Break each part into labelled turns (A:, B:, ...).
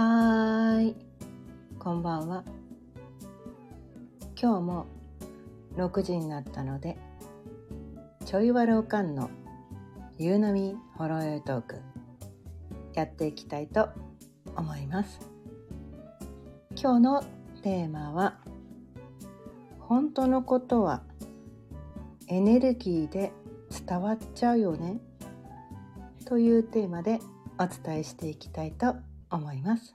A: はーい、こんばんは。今日も6時になったので、ちょいわるおかんの夕飲みほろよいトークやっていきたいと思います。今日のテーマは、本当のことはエネルギーで伝わっちゃうよね？というテーマでお伝えしていきたいと思います思います。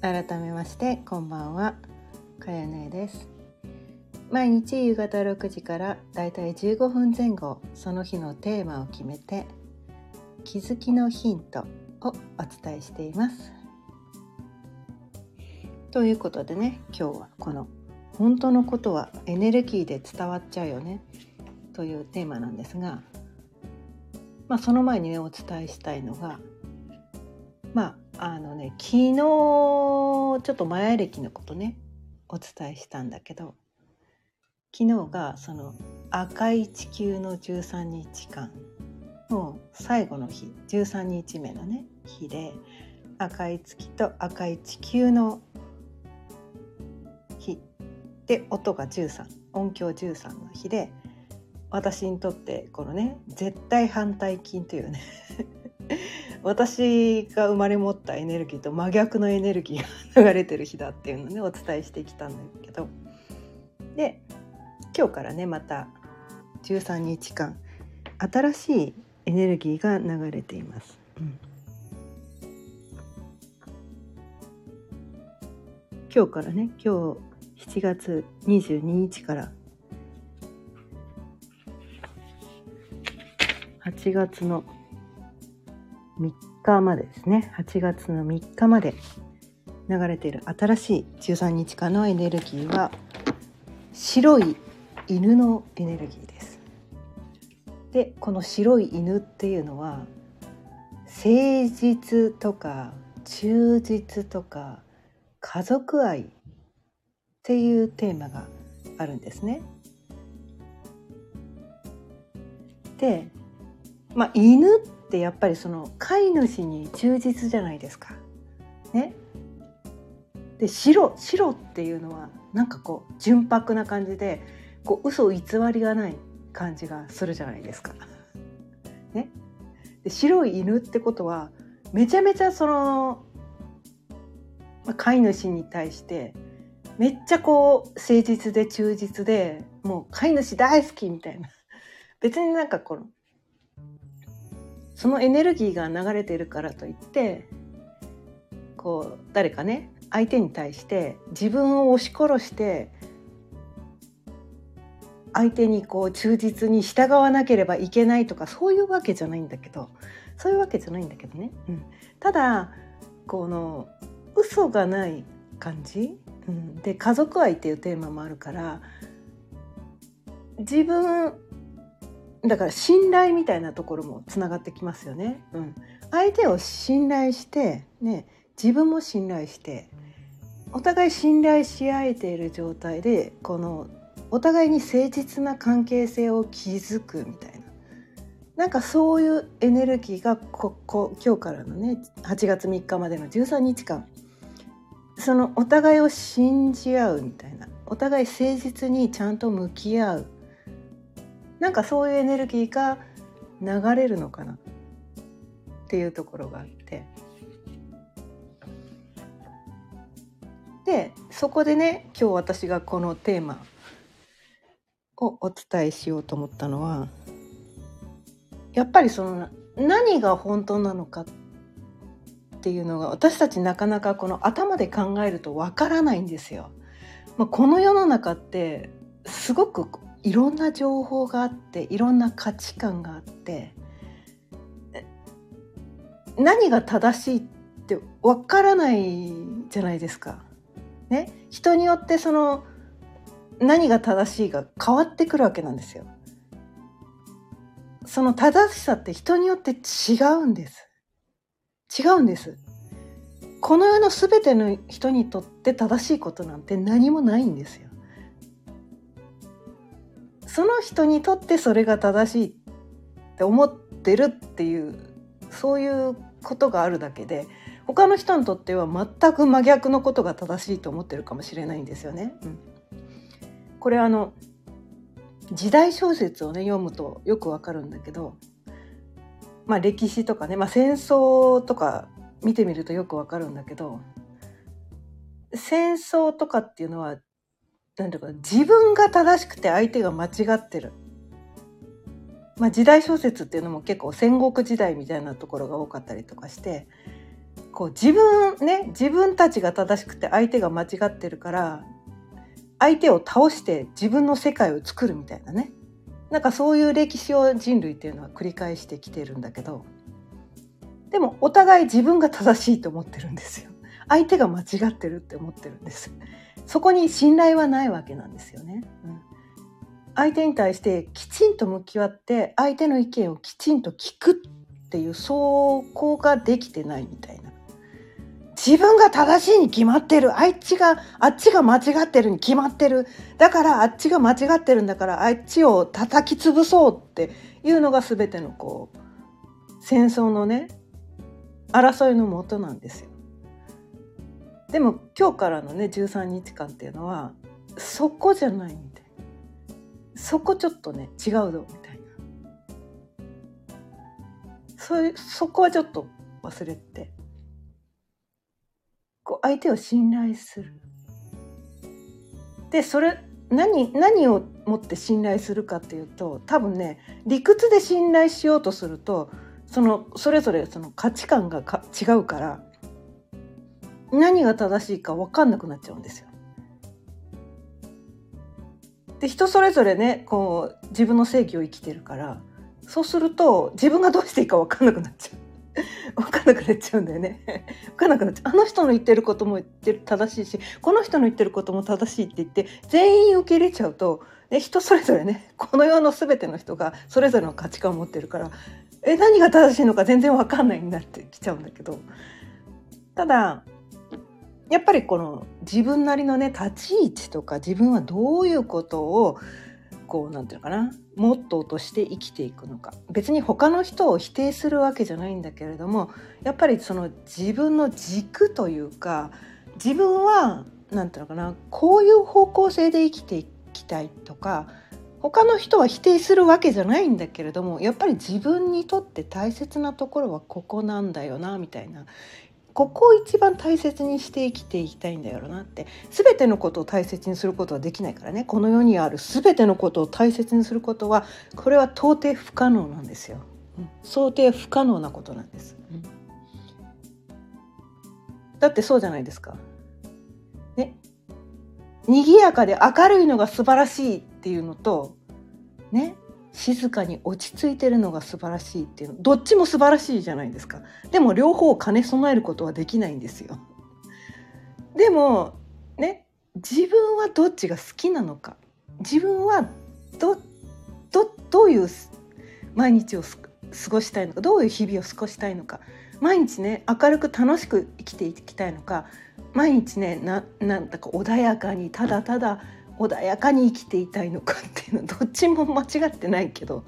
A: 改めましてこんばんは。かやねです。毎日夕方6時からだいたい15分前後その日のテーマを決めて気づきのヒントをお伝えしています。ということでね今日はこの「本当のことはエネルギーで伝わっちゃうよね」というテーマなんですがまあ、その前にねお伝えしたいのがまああのね昨日ちょっと前歴のことねお伝えしたんだけど昨日がその赤い地球の13日間の最後の日13日目のね日で赤い月と赤い地球の日で音が13音響13の日で私にとってこのね絶対反対筋というね 私が生まれ持ったエネルギーと真逆のエネルギーが流れてる日だっていうのをねお伝えしてきたんだけどで今日からねまた13日間新しいエネルギーが流れています。うん今日からね今日7月22日から8月の3日までですね8月の3日まで流れている新しい13日間のエネルギーは白い犬のエネルギーです。でこの白い犬っていうのは誠実とか忠実とか家族愛っていうテーマがあるんですね。でまあ、犬ってやっぱりその飼い主に忠実じゃないですか。ね。で白白っていうのはなんかこう純白な感じでこう嘘偽りがない感じがするじゃないですか。ね。で白い犬ってことはめちゃめちゃその、まあ、飼い主に対してめっちゃこう誠実で忠実でもう飼い主大好きみたいな 別になんかこのそのエネルギーが流れているからといってこう誰かね相手に対して自分を押し殺して相手にこう忠実に従わなければいけないとかそういうわけじゃないんだけどそういうわけじゃないんだけどね、うん、ただこの嘘がない感じ、うん、で家族愛っていうテーマもあるから自分だから信頼みたいなところもつながってきますよね。うん、相手を信頼してね自分も信頼してお互い信頼し合えている状態でこのお互いに誠実な関係性を築くみたいな。なんかそういうエネルギーがここ今日からのね8月3日までの13日間。そのお互いを信じ合うみたいな。お互い誠実にちゃんと向き合う。なんかそういうエネルギーが流れるのかなっていうところがあってでそこでね今日私がこのテーマをお伝えしようと思ったのはやっぱりその何が本当なのかっていうのが私たちなかなかこの頭で考えるとわからないんですよ。まあ、この世の中ってすごくいろんな情報があっていろんな価値観があって何が正しいってわからないじゃないですか。ね、人によってその何が正しいが変わってくるわけなんですよ。その正しさって人によって違うんです。違うんです。この世の全ての人にとって正しいことなんて何もないんですよ。その人にとってそれが正しいって思ってるっていうそういうことがあるだけで他の人にとっては全く真逆のことが正しいと思ってるかもしれないんですよね。うん、これあの時代小説をね読むとよくわかるんだけど、まあ、歴史とかね、まあ、戦争とか見てみるとよくわかるんだけど戦争とかっていうのは何ていうか自分が正しくて相手が間違ってる。まあ、時代小説っていうのも結構戦国時代みたいなところが多かったりとかしてこう自分ね自分たちが正しくて相手が間違ってるから相手を倒して自分の世界を作るみたいなねなんかそういう歴史を人類っていうのは繰り返してきてるんだけどでもお互い自分が正しいと思ってるんですよ。相手が間違ってるって思ってるんです。そこに信頼はないわけなんですよね。うん、相手に対してきちんと向き合って相手の意見をきちんと聞くっていうそこができてないみたいな。自分が正しいに決まってるあっちがあっちが間違ってるに決まってるだからあっちが間違ってるんだからあっちを叩き潰そうっていうのが全てのこう戦争のね争いのもとなんですよ。でも今日からのね13日間っていうのはそこじゃないみたいそこちょっとね違うぞみたいな。そういうそこはちょっと忘れて。こう相手を信頼する。でそれ何何をもって信頼するかっていうと多分ね理屈で信頼しようとするとそのそれぞれその価値観がか違うから何が正しいか分かんなくなっちゃうんですよ。で人それぞれねこう自分の正義を生きてるからそうすると自分がどうしていいか分かんなくなっちゃう。分かんなくなっちゃうんだよね。分かんなくなっちゃう。あの人の言ってることも言ってる正しいしこの人の言ってることも正しいって言って全員受け入れちゃうと、ね、人それぞれねこの世の全ての人がそれぞれの価値観を持ってるからえ何が正しいのか全然分かんないになってきちゃうんだけどただやっぱりこの自分なりのね立ち位置とか自分はどういうことをこうなんていうのかなモットーとして生きていくのか。別に他の人を否定するわけじゃないんだけれどもやっぱりその自分の軸というか自分はなんていうのかなこういう方向性で生きていきたいとか他の人は否定するわけじゃないんだけれどもやっぱり自分にとって大切なところはここなんだよなみたいなここを一番大切にして生きていきたいんだよなって。全てのことを大切にすることはできないからね。この世にある全てのことを大切にすることはこれは到底不可能なんですよ、うん、想定不可能なことなんです、うん、だってそうじゃないですか。ね。賑やかで明るいのが素晴らしいっていうのとね。静かに落ち着いてるのが素晴らしいっていうの。どっちも素晴らしいじゃないですか。でも両方を兼ね備えることはできないんですよ。でもね自分はどっちが好きなのか。自分はどどどういう毎日を過ごしたいのか。どういう日々を過ごしたいのか。毎日ね明るく楽しく生きていきたいのか。毎日ねななんだか穏やかにただただ穏やかに生きていたいのかっていうのはどっちも間違ってないけど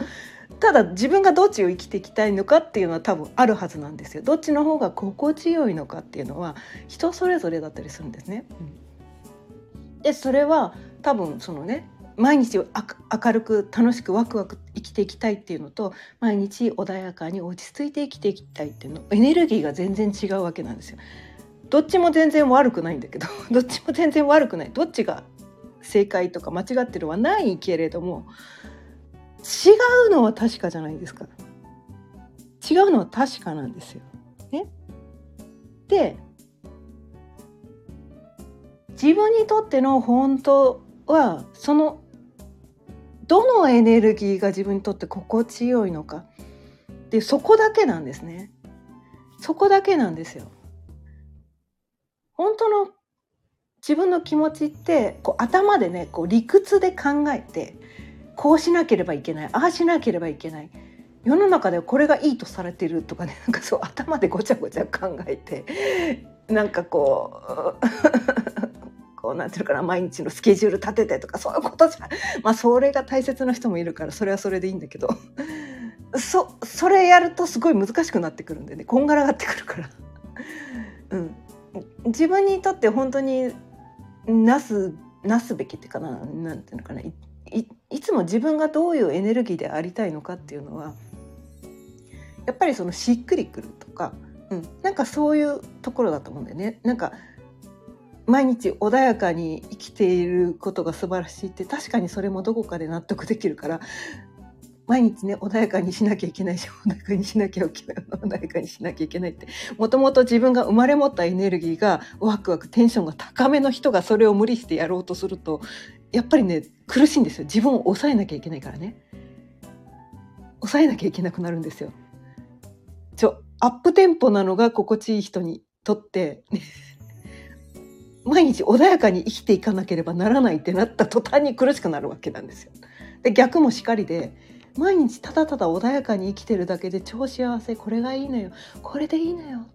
A: ただ自分がどっちを生きていきたいのかっていうのは多分あるはずなんですよ。どっちの方が心地よいのかっていうのは人それぞれだったりするんですね。でそれは多分そのね毎日明るく楽しくワクワク生きていきたいっていうのと毎日穏やかに落ち着いて生きていきたいっていうのエネルギーが全然違うわけなんですよ。どっちも全然悪くないんだけど どっちも全然悪くないどっちが正解とか間違ってるはないけれども違うのは確かじゃないですか。違うのは確かなんですよ。ね、で自分にとっての本当はそのどのエネルギーが自分にとって心地よいのかっていうそこだけなんですね。そこだけなんですよ。本当の自分の気持ちってこう頭でねこう理屈で考えてこうしなければいけないああしなければいけない世の中ではこれがいいとされてるとかね なんかそう頭でごちゃごちゃ考えてなんかこう こうなんていうかな毎日のスケジュール立ててとかそういうことじゃまあそれが大切な人もいるからそれはそれでいいんだけど そそれやるとすごい難しくなってくるんでねこんがらがってくるから。うん、自分にとって本当になすなすべきっていうかななんていうのかないいつも自分がどういうエネルギーでありたいのかっていうのはやっぱりそのしっくりくるとか、うん、なんかそういうところだと思うんだよね。なんか毎日穏やかに生きていることが素晴らしいって確かにそれもどこかで納得できるから毎日ね穏やかにしなきゃいけないし穏やかにしなきゃいけない穏やかにしなきゃいけないってもともと自分が生まれ持ったエネルギーがワクワクテンションが高めの人がそれを無理してやろうとするとやっぱりね苦しいんですよ。自分を抑えなきゃいけないからね。抑えなきゃいけなくなるんですよ。ちょアップテンポなのが心地いい人にとって毎日穏やかに生きていかなければならないってなった途端に苦しくなるわけなんですよ。で逆もしかりで毎日ただただ穏やかに生きてるだけで超幸せこれがいいのよこれでいいのよ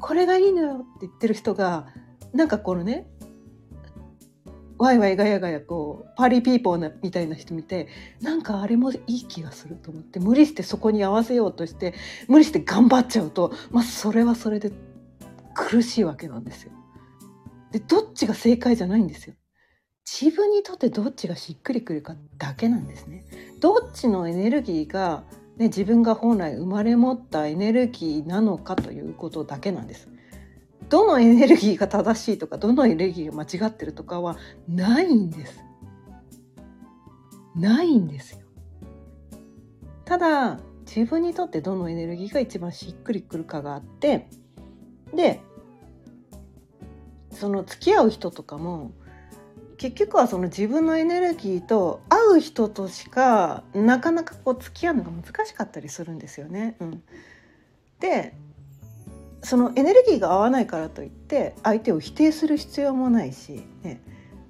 A: これがいいのよって言ってる人がなんかこのねワイワイガヤガヤこうパーリーピーポーなみたいな人見てなんかあれもいい気がすると思って無理してそこに合わせようとして無理して頑張っちゃうとまあそれはそれで苦しいわけなんですよ。でどっちが正解じゃないんですよ。自分にとってどっちがしっくりくるかだけなんですね。どっちのエネルギーが、ね、自分が本来生まれ持ったエネルギーなのかということだけなんです。どのエネルギーが正しいとかどのエネルギーが間違ってるとかはないんです。ないんですよ。ただ自分にとってどのエネルギーが一番しっくりくるかがあってでその付き合う人とかも結局はその自分のエネルギーと合う人としかなかなかこう付き合うのが難しかったりするんですよね。うん、でそのエネルギーが合わないからといって相手を否定する必要もないし、ね、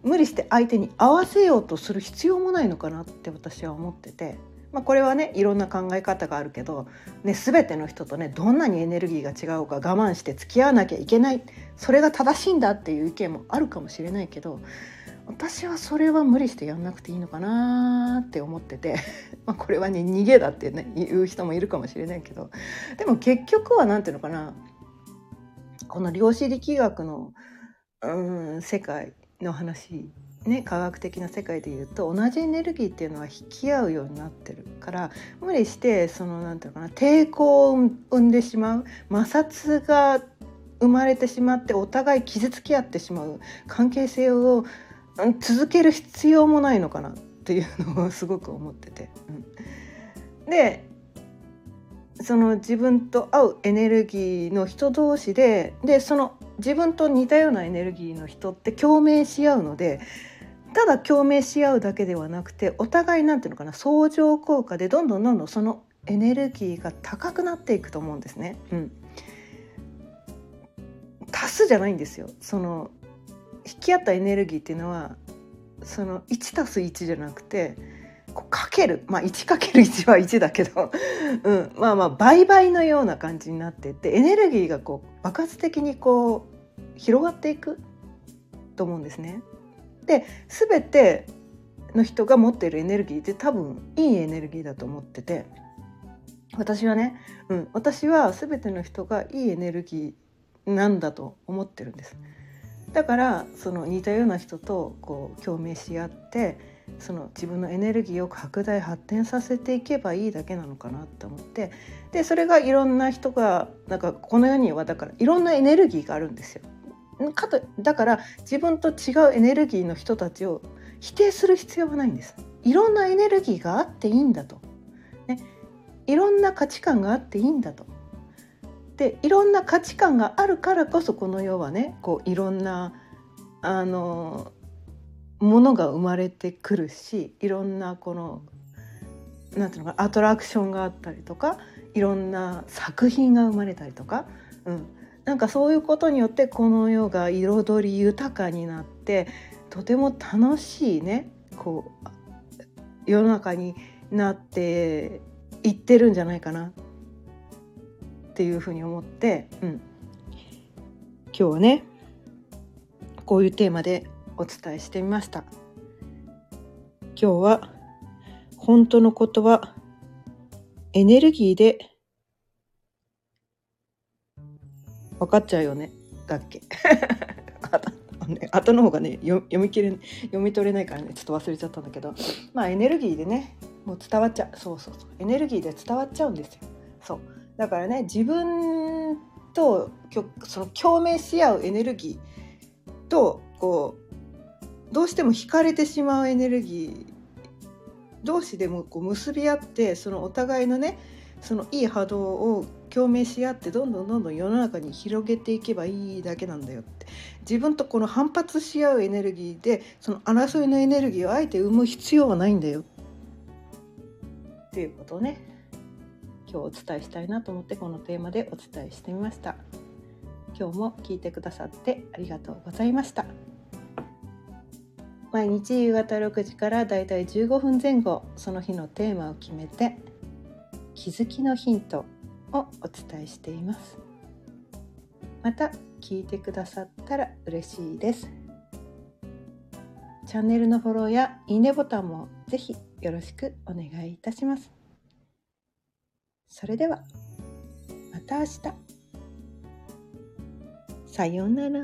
A: 無理して相手に合わせようとする必要もないのかなって私は思ってて。まあ、これはねいろんな考え方があるけど、ね、全ての人とねどんなにエネルギーが違うか我慢して付き合わなきゃいけないそれが正しいんだっていう意見もあるかもしれないけど私はそれは無理してやんなくていいのかなって思ってて まあこれはね逃げだってね言う人もいるかもしれないけどでも結局は何ていうのかなこの量子力学のうん世界の話ね、科学的な世界でいうと同じエネルギーっていうのは引き合うようになってるから無理してその何て言うのかな抵抗を生んでしまう摩擦が生まれてしまってお互い傷つき合ってしまう関係性を続ける必要もないのかなっていうのをすごく思ってて。うん、でその自分と合うエネルギーの人同士ででその自分と似たようなエネルギーの人って共鳴し合うのでただ共鳴し合うだけではなくてお互いなんていうのかな相乗効果でどんどんどんどんそのエネルギーが高くなっていくと思うんですね。うん、足すじゃないんですよその引き合ったエネルギーっていうのはその 1+1 じゃなくてこうかけるまあ1かける1は1だけど、うん、まあまあ倍々のような感じになってってエネルギーがこう爆発的にこう広がっていくと思うんですね。で全ての人が持っているエネルギーって多分いいエネルギーだと思ってて私はね、うん、私は全ての人がいいエネルギーなんだと思ってるんです。だからその似たような人とこう共鳴し合ってその自分のエネルギーを拡大発展させていけばいいだけなのかなって思ってでそれがいろんな人がなんかこの世にはだからいろんなエネルギーがあるんですよ。かとだから自分と違うエネルギーの人たちを否定する必要はないんです。いろんなエネルギーがあっていいんだと。ね、いろんな価値観があっていいんだと。でいろんな価値観があるからこそこの世はねこういろんなあのものが生まれてくるしいろんなこのなんていうのかアトラクションがあったりとかいろんな作品が生まれたりとか、うん、なんかそういうことによってこの世が彩り豊かになってとても楽しいねこう世の中になっていってるんじゃないかな。っていうふうに思って、うん、今日はねこういうテーマでお伝えしてみました。今日は本当のことはエネルギーで分かっちゃうよね。だっけ、後の方がね読み切れ読み取れないからねちょっと忘れちゃったんだけど。まあエネルギーでねもう伝わっちゃう。そうそうそう。エネルギーで伝わっちゃうんですよ。そう。だからね自分とその共鳴し合うエネルギーとこうどうしても惹かれてしまうエネルギー同士でもこう結び合ってそのお互いのねそのいい波動を共鳴し合ってどんどんどんどん世の中に広げていけばいいだけなんだよって。自分とこの反発し合うエネルギーでその争いのエネルギーをあえて生む必要はないんだよっていうことね。今日お伝えしたいなと思ってこのテーマでお伝えしてみました。今日も聞いてくださってありがとうございました。毎日夕方6時からだいたい15分前後その日のテーマを決めて気づきのヒントをお伝えしています。また聞いてくださったら嬉しいです。チャンネルのフォローやいいねボタンもぜひよろしくお願いいたします。それではまた明日さようなら。